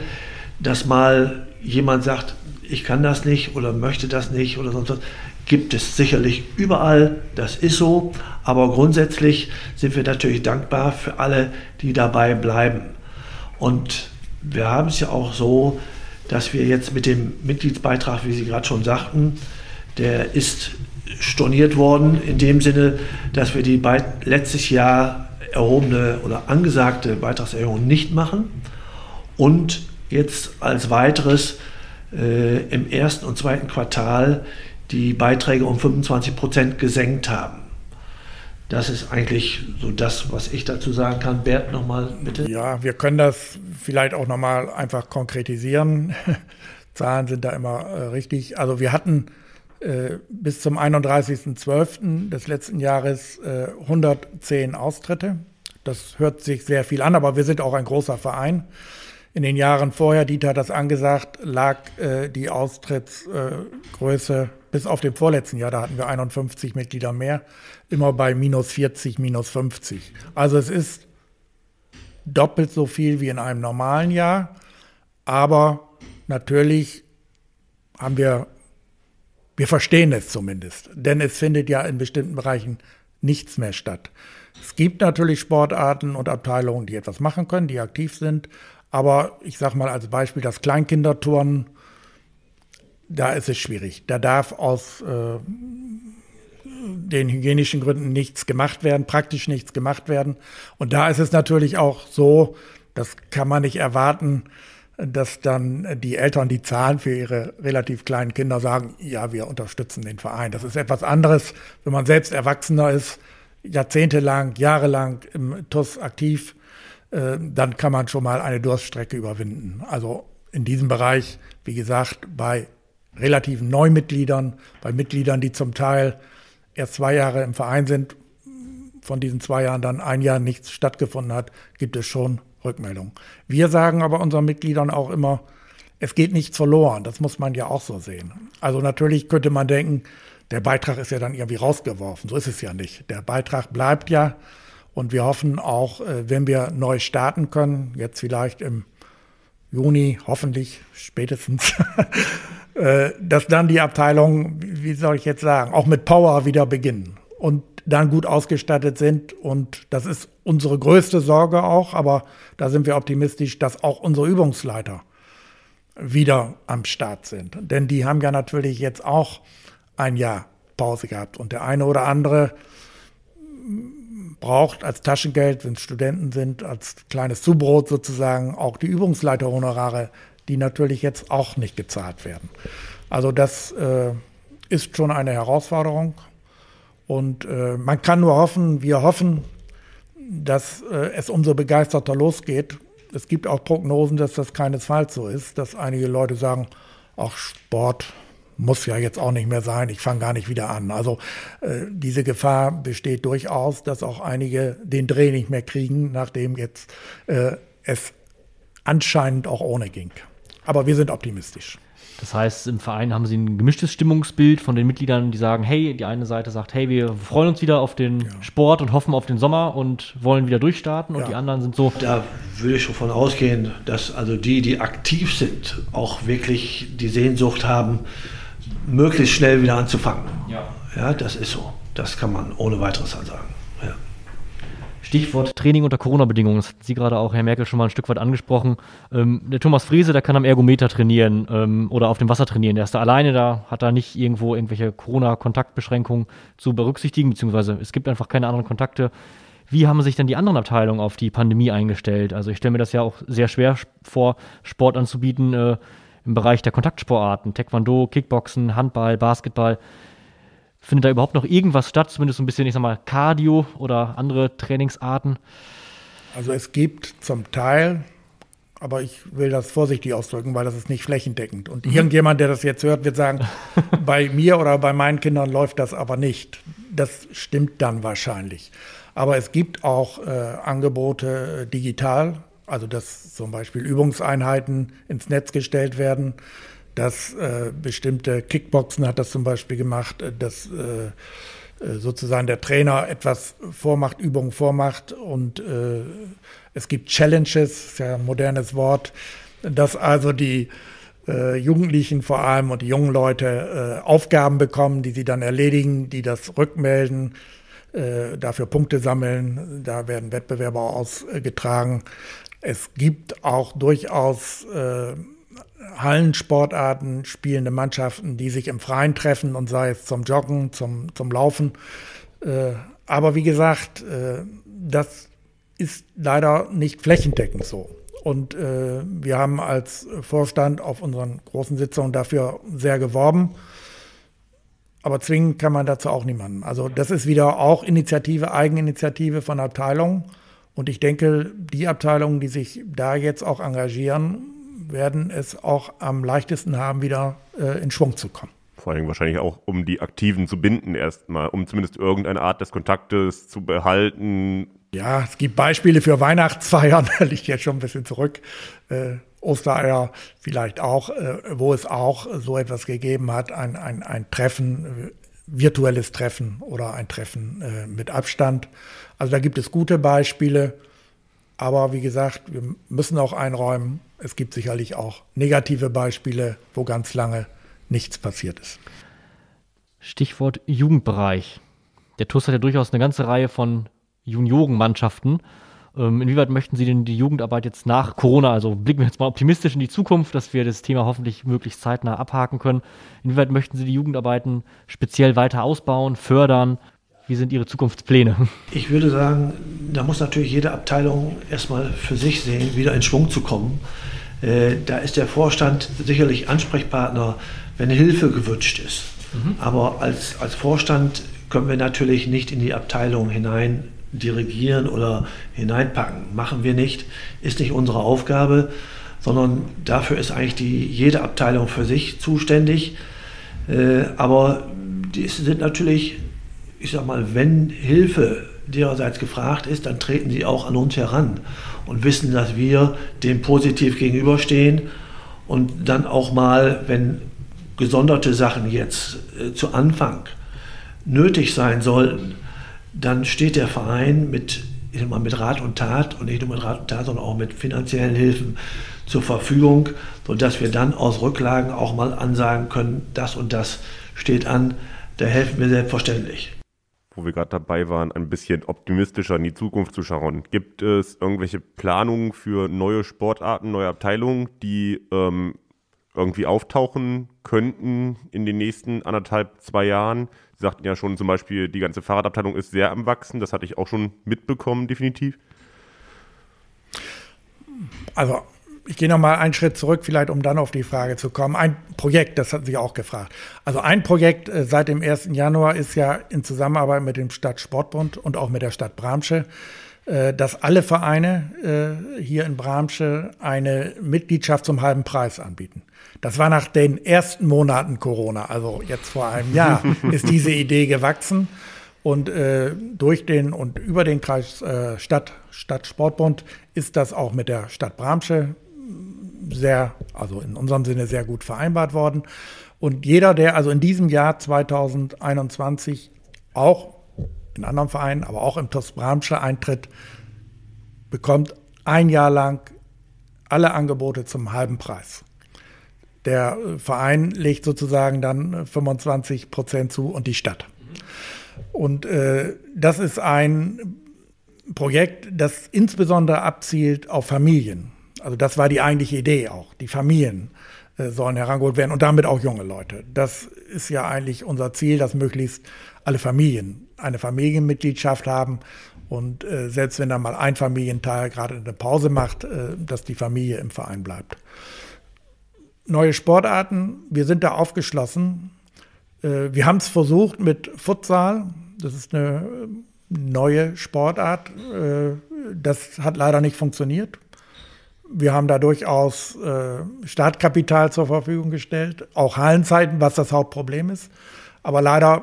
Dass mal jemand sagt, ich kann das nicht oder möchte das nicht oder sonst was, gibt es sicherlich überall, das ist so, aber grundsätzlich sind wir natürlich dankbar für alle, die dabei bleiben. Und wir haben es ja auch so, dass wir jetzt mit dem Mitgliedsbeitrag, wie Sie gerade schon sagten, der ist storniert worden in dem Sinne, dass wir die letztes Jahr erhobene oder angesagte Beitragserhöhung nicht machen und jetzt als weiteres äh, im ersten und zweiten Quartal die Beiträge um 25 Prozent gesenkt haben. Das ist eigentlich so das, was ich dazu sagen kann. Bert, nochmal bitte. Ja, wir können das vielleicht auch nochmal einfach konkretisieren. Zahlen sind da immer äh, richtig. Also wir hatten äh, bis zum 31.12. des letzten Jahres äh, 110 Austritte. Das hört sich sehr viel an, aber wir sind auch ein großer Verein. In den Jahren vorher, Dieter hat das angesagt, lag äh, die Austrittsgröße bis auf dem vorletzten Jahr, da hatten wir 51 Mitglieder mehr, immer bei minus 40, minus 50. Also es ist doppelt so viel wie in einem normalen Jahr, aber natürlich haben wir, wir verstehen es zumindest, denn es findet ja in bestimmten Bereichen nichts mehr statt. Es gibt natürlich Sportarten und Abteilungen, die etwas machen können, die aktiv sind, aber ich sage mal als Beispiel das Kleinkinderturnen, da ist es schwierig. Da darf aus äh, den hygienischen Gründen nichts gemacht werden, praktisch nichts gemacht werden. Und da ist es natürlich auch so, das kann man nicht erwarten, dass dann die Eltern, die zahlen für ihre relativ kleinen Kinder, sagen, ja, wir unterstützen den Verein. Das ist etwas anderes, wenn man selbst Erwachsener ist, jahrzehntelang, jahrelang im TUS aktiv, äh, dann kann man schon mal eine Durststrecke überwinden. Also in diesem Bereich, wie gesagt, bei relativen Neumitgliedern, bei Mitgliedern, die zum Teil erst zwei Jahre im Verein sind, von diesen zwei Jahren dann ein Jahr nichts stattgefunden hat, gibt es schon Rückmeldungen. Wir sagen aber unseren Mitgliedern auch immer, es geht nichts verloren. Das muss man ja auch so sehen. Also natürlich könnte man denken, der Beitrag ist ja dann irgendwie rausgeworfen. So ist es ja nicht. Der Beitrag bleibt ja. Und wir hoffen auch, äh, wenn wir neu starten können, jetzt vielleicht im Juni, hoffentlich spätestens, Äh, dass dann die Abteilungen, wie soll ich jetzt sagen, auch mit Power wieder beginnen und dann gut ausgestattet sind. Und das ist unsere größte Sorge auch, aber da sind wir optimistisch, dass auch unsere Übungsleiter wieder am Start sind. Denn die haben ja natürlich jetzt auch ein Jahr Pause gehabt. Und der eine oder andere braucht als Taschengeld, wenn es Studenten sind, als kleines Zubrot sozusagen auch die Übungsleiterhonorare die natürlich jetzt auch nicht gezahlt werden. Also das äh, ist schon eine Herausforderung. Und äh, man kann nur hoffen, wir hoffen, dass äh, es umso begeisterter losgeht. Es gibt auch Prognosen, dass das keinesfalls so ist, dass einige Leute sagen, ach, Sport muss ja jetzt auch nicht mehr sein, ich fange gar nicht wieder an. Also äh, diese Gefahr besteht durchaus, dass auch einige den Dreh nicht mehr kriegen, nachdem jetzt äh, es anscheinend auch ohne ging. Aber wir sind optimistisch. Das heißt, im Verein haben sie ein gemischtes Stimmungsbild von den Mitgliedern, die sagen, hey, die eine Seite sagt, hey, wir freuen uns wieder auf den ja. Sport und hoffen auf den Sommer und wollen wieder durchstarten. Und ja. die anderen sind so. Da würde ich schon von ausgehen, dass also die, die aktiv sind, auch wirklich die Sehnsucht haben, möglichst schnell wieder anzufangen. Ja. Ja, das ist so. Das kann man ohne weiteres sagen. Ja. Stichwort Training unter Corona-Bedingungen. Das hat Sie gerade auch, Herr Merkel, schon mal ein Stück weit angesprochen. Ähm, der Thomas Friese, der kann am Ergometer trainieren ähm, oder auf dem Wasser trainieren. Der ist da alleine, da hat er nicht irgendwo irgendwelche Corona-Kontaktbeschränkungen zu berücksichtigen, beziehungsweise es gibt einfach keine anderen Kontakte. Wie haben sich denn die anderen Abteilungen auf die Pandemie eingestellt? Also ich stelle mir das ja auch sehr schwer vor, Sport anzubieten äh, im Bereich der Kontaktsportarten, Taekwondo, Kickboxen, Handball, Basketball. Findet da überhaupt noch irgendwas statt? Zumindest so ein bisschen, ich sag mal, Cardio oder andere Trainingsarten? Also es gibt zum Teil, aber ich will das vorsichtig ausdrücken, weil das ist nicht flächendeckend. Und mhm. irgendjemand, der das jetzt hört, wird sagen, bei mir oder bei meinen Kindern läuft das aber nicht. Das stimmt dann wahrscheinlich. Aber es gibt auch äh, Angebote äh, digital, also dass zum Beispiel Übungseinheiten ins Netz gestellt werden dass äh, bestimmte Kickboxen hat das zum Beispiel gemacht, äh, dass äh, äh, sozusagen der Trainer etwas vormacht, Übungen vormacht und äh, es gibt Challenges, ist ja ein modernes Wort, dass also die äh, Jugendlichen vor allem und die jungen Leute äh, Aufgaben bekommen, die sie dann erledigen, die das rückmelden, äh, dafür Punkte sammeln, da werden Wettbewerbe ausgetragen. Es gibt auch durchaus äh, Hallensportarten spielende Mannschaften, die sich im Freien treffen und sei es zum Joggen, zum, zum Laufen. Äh, aber wie gesagt, äh, das ist leider nicht flächendeckend so. Und äh, wir haben als Vorstand auf unseren großen Sitzungen dafür sehr geworben. Aber zwingen kann man dazu auch niemanden. Also das ist wieder auch Initiative, Eigeninitiative von Abteilungen. Und ich denke, die Abteilungen, die sich da jetzt auch engagieren, werden es auch am leichtesten haben, wieder äh, in Schwung zu kommen. Vor allem wahrscheinlich auch, um die Aktiven zu binden erstmal, um zumindest irgendeine Art des Kontaktes zu behalten. Ja, es gibt Beispiele für Weihnachtsfeiern, da liegt jetzt schon ein bisschen zurück. Äh, Ostereier vielleicht auch, äh, wo es auch so etwas gegeben hat, ein, ein, ein Treffen, äh, virtuelles Treffen oder ein Treffen äh, mit Abstand. Also da gibt es gute Beispiele. Aber wie gesagt, wir müssen auch einräumen, es gibt sicherlich auch negative Beispiele, wo ganz lange nichts passiert ist. Stichwort Jugendbereich. Der TUS hat ja durchaus eine ganze Reihe von Juniorenmannschaften. Ähm, inwieweit möchten Sie denn die Jugendarbeit jetzt nach Corona, also blicken wir jetzt mal optimistisch in die Zukunft, dass wir das Thema hoffentlich möglichst zeitnah abhaken können. Inwieweit möchten Sie die Jugendarbeiten speziell weiter ausbauen, fördern? Wie sind Ihre Zukunftspläne? Ich würde sagen, da muss natürlich jede Abteilung erstmal für sich sehen, wieder in Schwung zu kommen. Äh, da ist der Vorstand sicherlich Ansprechpartner, wenn Hilfe gewünscht ist. Mhm. Aber als, als Vorstand können wir natürlich nicht in die Abteilung hinein dirigieren oder hineinpacken. Machen wir nicht, ist nicht unsere Aufgabe, sondern dafür ist eigentlich die, jede Abteilung für sich zuständig. Äh, aber die sind natürlich ich sag mal, wenn Hilfe dererseits gefragt ist, dann treten sie auch an uns heran und wissen, dass wir dem positiv gegenüberstehen und dann auch mal, wenn gesonderte Sachen jetzt äh, zu Anfang nötig sein sollten, dann steht der Verein mit, ich mal, mit Rat und Tat und nicht nur mit Rat und Tat, sondern auch mit finanziellen Hilfen zur Verfügung, sodass wir dann aus Rücklagen auch mal ansagen können, das und das steht an, da helfen wir selbstverständlich. Wo wir gerade dabei waren, ein bisschen optimistischer in die Zukunft zu schauen. Gibt es irgendwelche Planungen für neue Sportarten, neue Abteilungen, die ähm, irgendwie auftauchen könnten in den nächsten anderthalb, zwei Jahren? Sie sagten ja schon zum Beispiel, die ganze Fahrradabteilung ist sehr am Wachsen. Das hatte ich auch schon mitbekommen, definitiv. Also ich gehe noch mal einen Schritt zurück, vielleicht um dann auf die Frage zu kommen. Ein Projekt, das hat sich auch gefragt. Also ein Projekt äh, seit dem 1. Januar ist ja in Zusammenarbeit mit dem Stadtsportbund und auch mit der Stadt Bramsche, dass alle Vereine äh, hier in Bramsche eine Mitgliedschaft zum halben Preis anbieten. Das war nach den ersten Monaten Corona, also jetzt vor einem Jahr, ist diese Idee gewachsen. Und äh, durch den und über den Kreis äh, Stadt, Stadtsportbund ist das auch mit der Stadt Bramsche sehr, also in unserem Sinne sehr gut vereinbart worden. Und jeder, der also in diesem Jahr 2021 auch in anderen Vereinen, aber auch im TuS Bramsche eintritt, bekommt ein Jahr lang alle Angebote zum halben Preis. Der äh, Verein legt sozusagen dann 25 Prozent zu und die Stadt. Und äh, das ist ein Projekt, das insbesondere abzielt auf Familien. Also das war die eigentliche Idee auch. Die Familien äh, sollen herangeholt werden und damit auch junge Leute. Das ist ja eigentlich unser Ziel, dass möglichst alle Familien eine Familienmitgliedschaft haben und äh, selbst wenn da mal ein Familienteil gerade eine Pause macht, äh, dass die Familie im Verein bleibt. Neue Sportarten, wir sind da aufgeschlossen. Äh, wir haben es versucht mit Futsal. Das ist eine neue Sportart. Äh, das hat leider nicht funktioniert. Wir haben da durchaus äh, Startkapital zur Verfügung gestellt, auch Hallenzeiten, was das Hauptproblem ist. Aber leider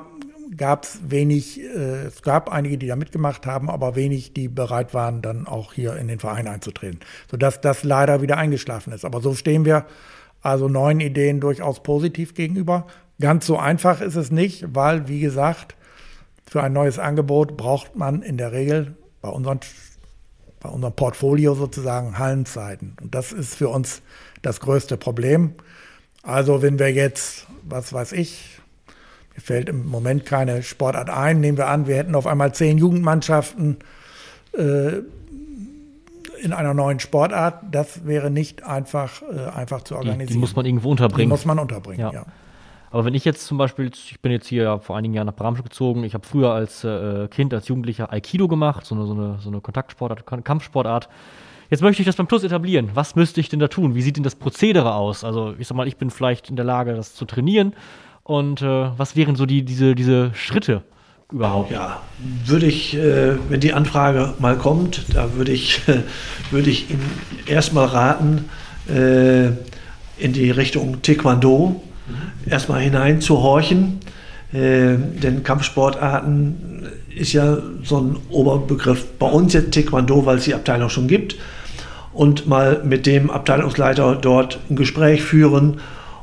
gab es wenig, äh, es gab einige, die da mitgemacht haben, aber wenig, die bereit waren, dann auch hier in den Verein einzutreten. Sodass das leider wieder eingeschlafen ist. Aber so stehen wir also neuen Ideen durchaus positiv gegenüber. Ganz so einfach ist es nicht, weil, wie gesagt, für ein neues Angebot braucht man in der Regel bei, unseren, bei unserem Portfolio sozusagen Hallenzeiten. Und das ist für uns das größte Problem. Also wenn wir jetzt, was weiß ich, fällt im Moment keine Sportart ein, nehmen wir an, wir hätten auf einmal zehn Jugendmannschaften äh, in einer neuen Sportart, das wäre nicht einfach, äh, einfach zu organisieren. Die, die, muss man irgendwo unterbringen. Die muss man unterbringen, ja. ja. Aber wenn ich jetzt zum Beispiel, ich bin jetzt hier vor einigen Jahren nach Bramsch gezogen, ich habe früher als äh, Kind, als Jugendlicher Aikido gemacht, so eine, so eine, so eine Kontaktsportart, Kampfsportart. Jetzt möchte ich das beim TUS etablieren. Was müsste ich denn da tun? Wie sieht denn das Prozedere aus? Also ich sag mal, ich bin vielleicht in der Lage, das zu trainieren. Und äh, was wären so die, diese, diese Schritte überhaupt? Ja, würde ich, äh, wenn die Anfrage mal kommt, da würde ich, äh, ich Ihnen erstmal raten, äh, in die Richtung Taekwondo erstmal hineinzuhorchen. Äh, denn Kampfsportarten ist ja so ein Oberbegriff. Bei uns jetzt Taekwondo, weil es die Abteilung schon gibt. Und mal mit dem Abteilungsleiter dort ein Gespräch führen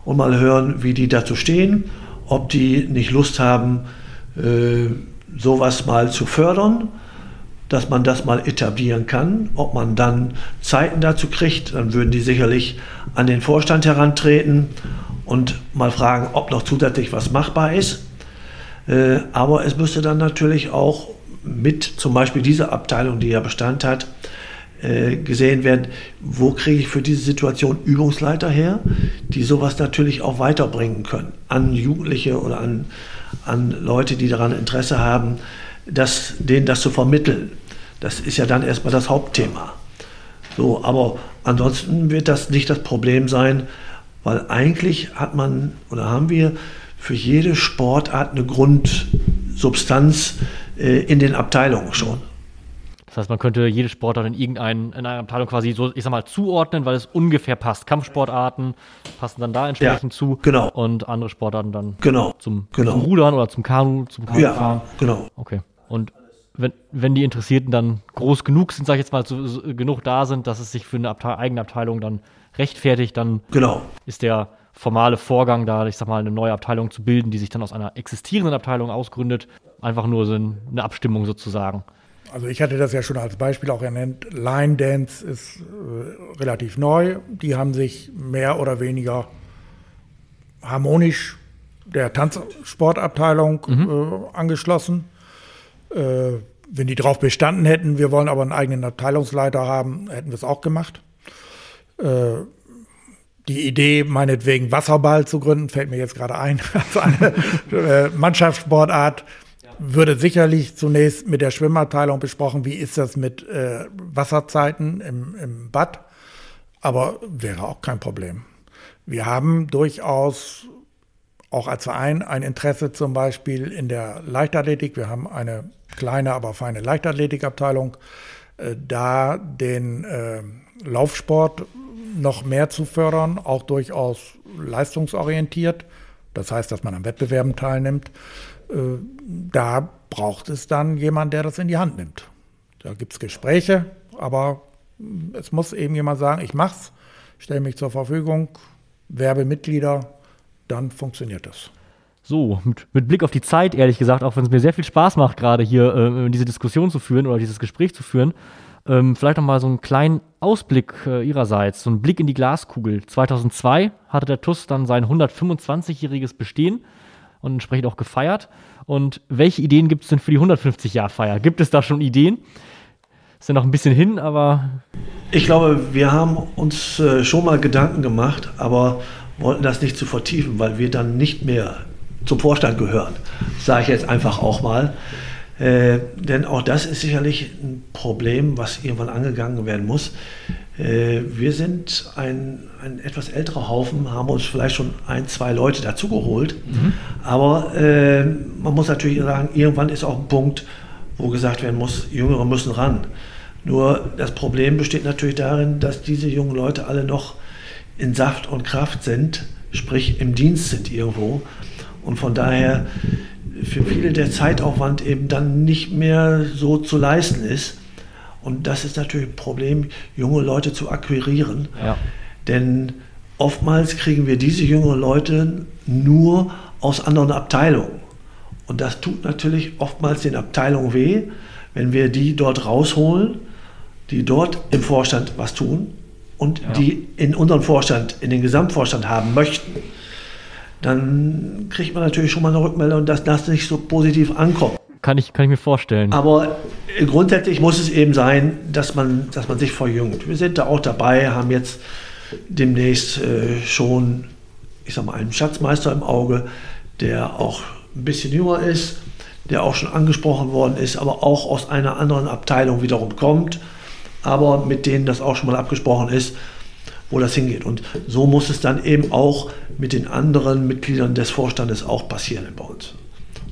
und mal hören, wie die dazu stehen, ob die nicht Lust haben, äh, sowas mal zu fördern, dass man das mal etablieren kann. Ob man dann Zeiten dazu kriegt, dann würden die sicherlich an den Vorstand herantreten und mal fragen, ob noch zusätzlich was machbar ist. Äh, aber es müsste dann natürlich auch mit zum Beispiel dieser Abteilung, die ja Bestand hat, äh, gesehen werden, wo kriege ich für diese Situation Übungsleiter her, die sowas natürlich auch weiterbringen können an Jugendliche oder an, an Leute, die daran Interesse haben, das, denen das zu vermitteln. Das ist ja dann erstmal das Hauptthema. So, aber ansonsten wird das nicht das Problem sein, weil eigentlich hat man oder haben wir für jede Sportart eine Grundsubstanz äh, in den Abteilungen schon. Das heißt, man könnte jede Sportart in irgendeiner in einer Abteilung quasi so, ich sag mal, zuordnen, weil es ungefähr passt. Kampfsportarten passen dann da entsprechend ja, zu. Genau. Und andere Sportarten dann genau, zum, genau. zum Rudern oder zum Kanu, zum Kanufahren. Ja, genau. Okay. Und wenn, wenn die Interessierten dann groß genug sind, sag ich jetzt mal, so, so, genug da sind, dass es sich für eine Abte eigene Abteilung dann rechtfertigt, dann genau. ist der formale Vorgang da, ich sag mal, eine neue Abteilung zu bilden, die sich dann aus einer existierenden Abteilung ausgründet, einfach nur so eine Abstimmung sozusagen. Also ich hatte das ja schon als Beispiel auch ernannt. Line Dance ist äh, relativ neu. Die haben sich mehr oder weniger harmonisch der Tanzsportabteilung mhm. äh, angeschlossen. Äh, wenn die darauf bestanden hätten, wir wollen aber einen eigenen Abteilungsleiter haben, hätten wir es auch gemacht. Äh, die Idee, meinetwegen Wasserball zu gründen, fällt mir jetzt gerade ein, als eine äh, Mannschaftssportart, würde sicherlich zunächst mit der Schwimmabteilung besprochen, wie ist das mit äh, Wasserzeiten im, im Bad, aber wäre auch kein Problem. Wir haben durchaus auch als Verein ein Interesse zum Beispiel in der Leichtathletik. Wir haben eine kleine, aber feine Leichtathletikabteilung, äh, da den äh, Laufsport noch mehr zu fördern, auch durchaus leistungsorientiert. Das heißt, dass man an Wettbewerben teilnimmt. Äh, da braucht es dann jemand, der das in die Hand nimmt. Da gibt es Gespräche, aber es muss eben jemand sagen, ich mach's. stelle mich zur Verfügung, werbe Mitglieder, dann funktioniert das. So, mit, mit, Blick auf die Zeit, ehrlich gesagt, auch wenn es mir sehr viel Spaß macht, gerade hier äh, diese Diskussion zu führen oder dieses Gespräch zu führen, ähm, vielleicht noch mal so einen kleinen Ausblick äh, Ihrerseits, so einen Blick in die Glaskugel. 2002 hatte der TUS dann sein 125-jähriges Bestehen und entsprechend auch gefeiert. Und welche Ideen gibt es denn für die 150-Jahr-Feier? Gibt es da schon Ideen? Ist ja noch ein bisschen hin, aber. Ich glaube, wir haben uns äh, schon mal Gedanken gemacht, aber wollten das nicht zu vertiefen, weil wir dann nicht mehr zum Vorstand gehören. Sage ich jetzt einfach auch mal. Äh, denn auch das ist sicherlich ein Problem, was irgendwann angegangen werden muss. Äh, wir sind ein, ein, etwas älterer Haufen, haben uns vielleicht schon ein, zwei Leute dazugeholt. Mhm. Aber äh, man muss natürlich sagen, irgendwann ist auch ein Punkt, wo gesagt werden muss, Jüngere müssen ran. Nur das Problem besteht natürlich darin, dass diese jungen Leute alle noch in Saft und Kraft sind, sprich im Dienst sind irgendwo. Und von daher für viele der Zeitaufwand eben dann nicht mehr so zu leisten ist. Und das ist natürlich ein Problem, junge Leute zu akquirieren. Ja. Denn oftmals kriegen wir diese jungen Leute nur aus anderen Abteilungen. Und das tut natürlich oftmals den Abteilungen weh, wenn wir die dort rausholen, die dort im Vorstand was tun und ja. die in unserem Vorstand, in den Gesamtvorstand haben möchten dann kriegt man natürlich schon mal eine Rückmeldung, dass das nicht so positiv ankommt. Kann ich, kann ich mir vorstellen. Aber grundsätzlich muss es eben sein, dass man, dass man sich verjüngt. Wir sind da auch dabei, haben jetzt demnächst äh, schon, ich sag mal, einen Schatzmeister im Auge, der auch ein bisschen jünger ist, der auch schon angesprochen worden ist, aber auch aus einer anderen Abteilung wiederum kommt, aber mit denen das auch schon mal abgesprochen ist wo das hingeht. Und so muss es dann eben auch mit den anderen Mitgliedern des Vorstandes auch passieren bei uns.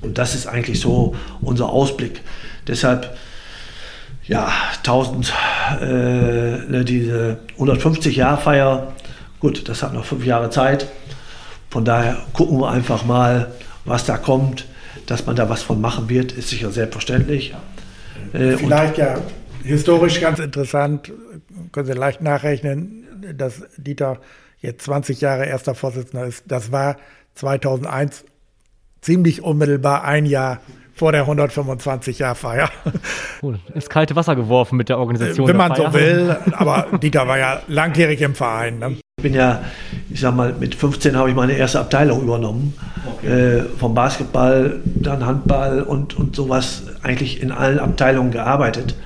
Und das ist eigentlich so unser Ausblick. Deshalb, ja, 1000, äh, ne, diese 150-Jahr-Feier, gut, das hat noch fünf Jahre Zeit. Von daher gucken wir einfach mal, was da kommt. Dass man da was von machen wird, ist sicher selbstverständlich. Äh, Vielleicht ja historisch ganz interessant, können Sie leicht nachrechnen, dass Dieter jetzt 20 Jahre erster Vorsitzender ist. Das war 2001 ziemlich unmittelbar ein Jahr vor der 125-Jahr-Feier. Cool. Ins kalte Wasser geworfen mit der Organisation. Wenn man so will, aber Dieter war ja langjährig im Verein. Ne? Ich bin ja, ich sag mal, mit 15 habe ich meine erste Abteilung übernommen. Okay. Äh, vom Basketball, dann Handball und, und sowas, eigentlich in allen Abteilungen gearbeitet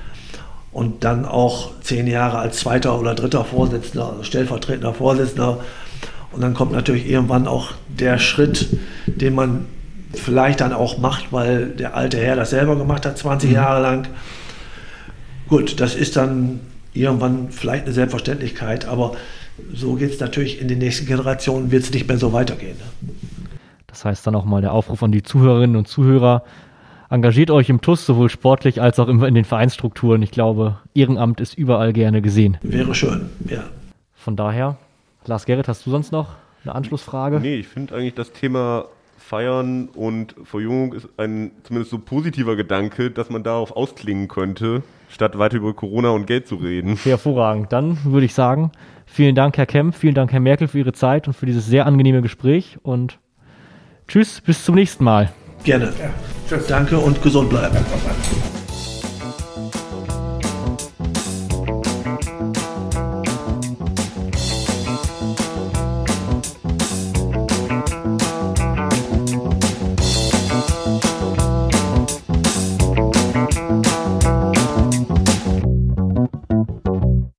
und dann auch zehn Jahre als zweiter oder dritter Vorsitzender, also stellvertretender Vorsitzender. Und dann kommt natürlich irgendwann auch der Schritt, den man vielleicht dann auch macht, weil der alte Herr das selber gemacht hat, 20 mhm. Jahre lang. Gut, das ist dann irgendwann vielleicht eine Selbstverständlichkeit, aber so geht es natürlich in den nächsten Generationen, wird es nicht mehr so weitergehen. Ne? Das heißt dann auch mal der Aufruf an die Zuhörerinnen und Zuhörer, engagiert euch im TUS sowohl sportlich als auch in den Vereinsstrukturen. Ich glaube, Ehrenamt ist überall gerne gesehen. Wäre schön, ja. Von daher, Lars Gerrit, hast du sonst noch eine Anschlussfrage? Nee, ich finde eigentlich das Thema Feiern und Verjüngung ist ein zumindest so positiver Gedanke, dass man darauf ausklingen könnte, statt weiter über Corona und Geld zu reden. Hervorragend. Dann würde ich sagen, vielen Dank, Herr Kemp, vielen Dank, Herr Merkel, für Ihre Zeit und für dieses sehr angenehme Gespräch und tschüss, bis zum nächsten Mal. Gerne. Ja. Danke und gesund bleiben.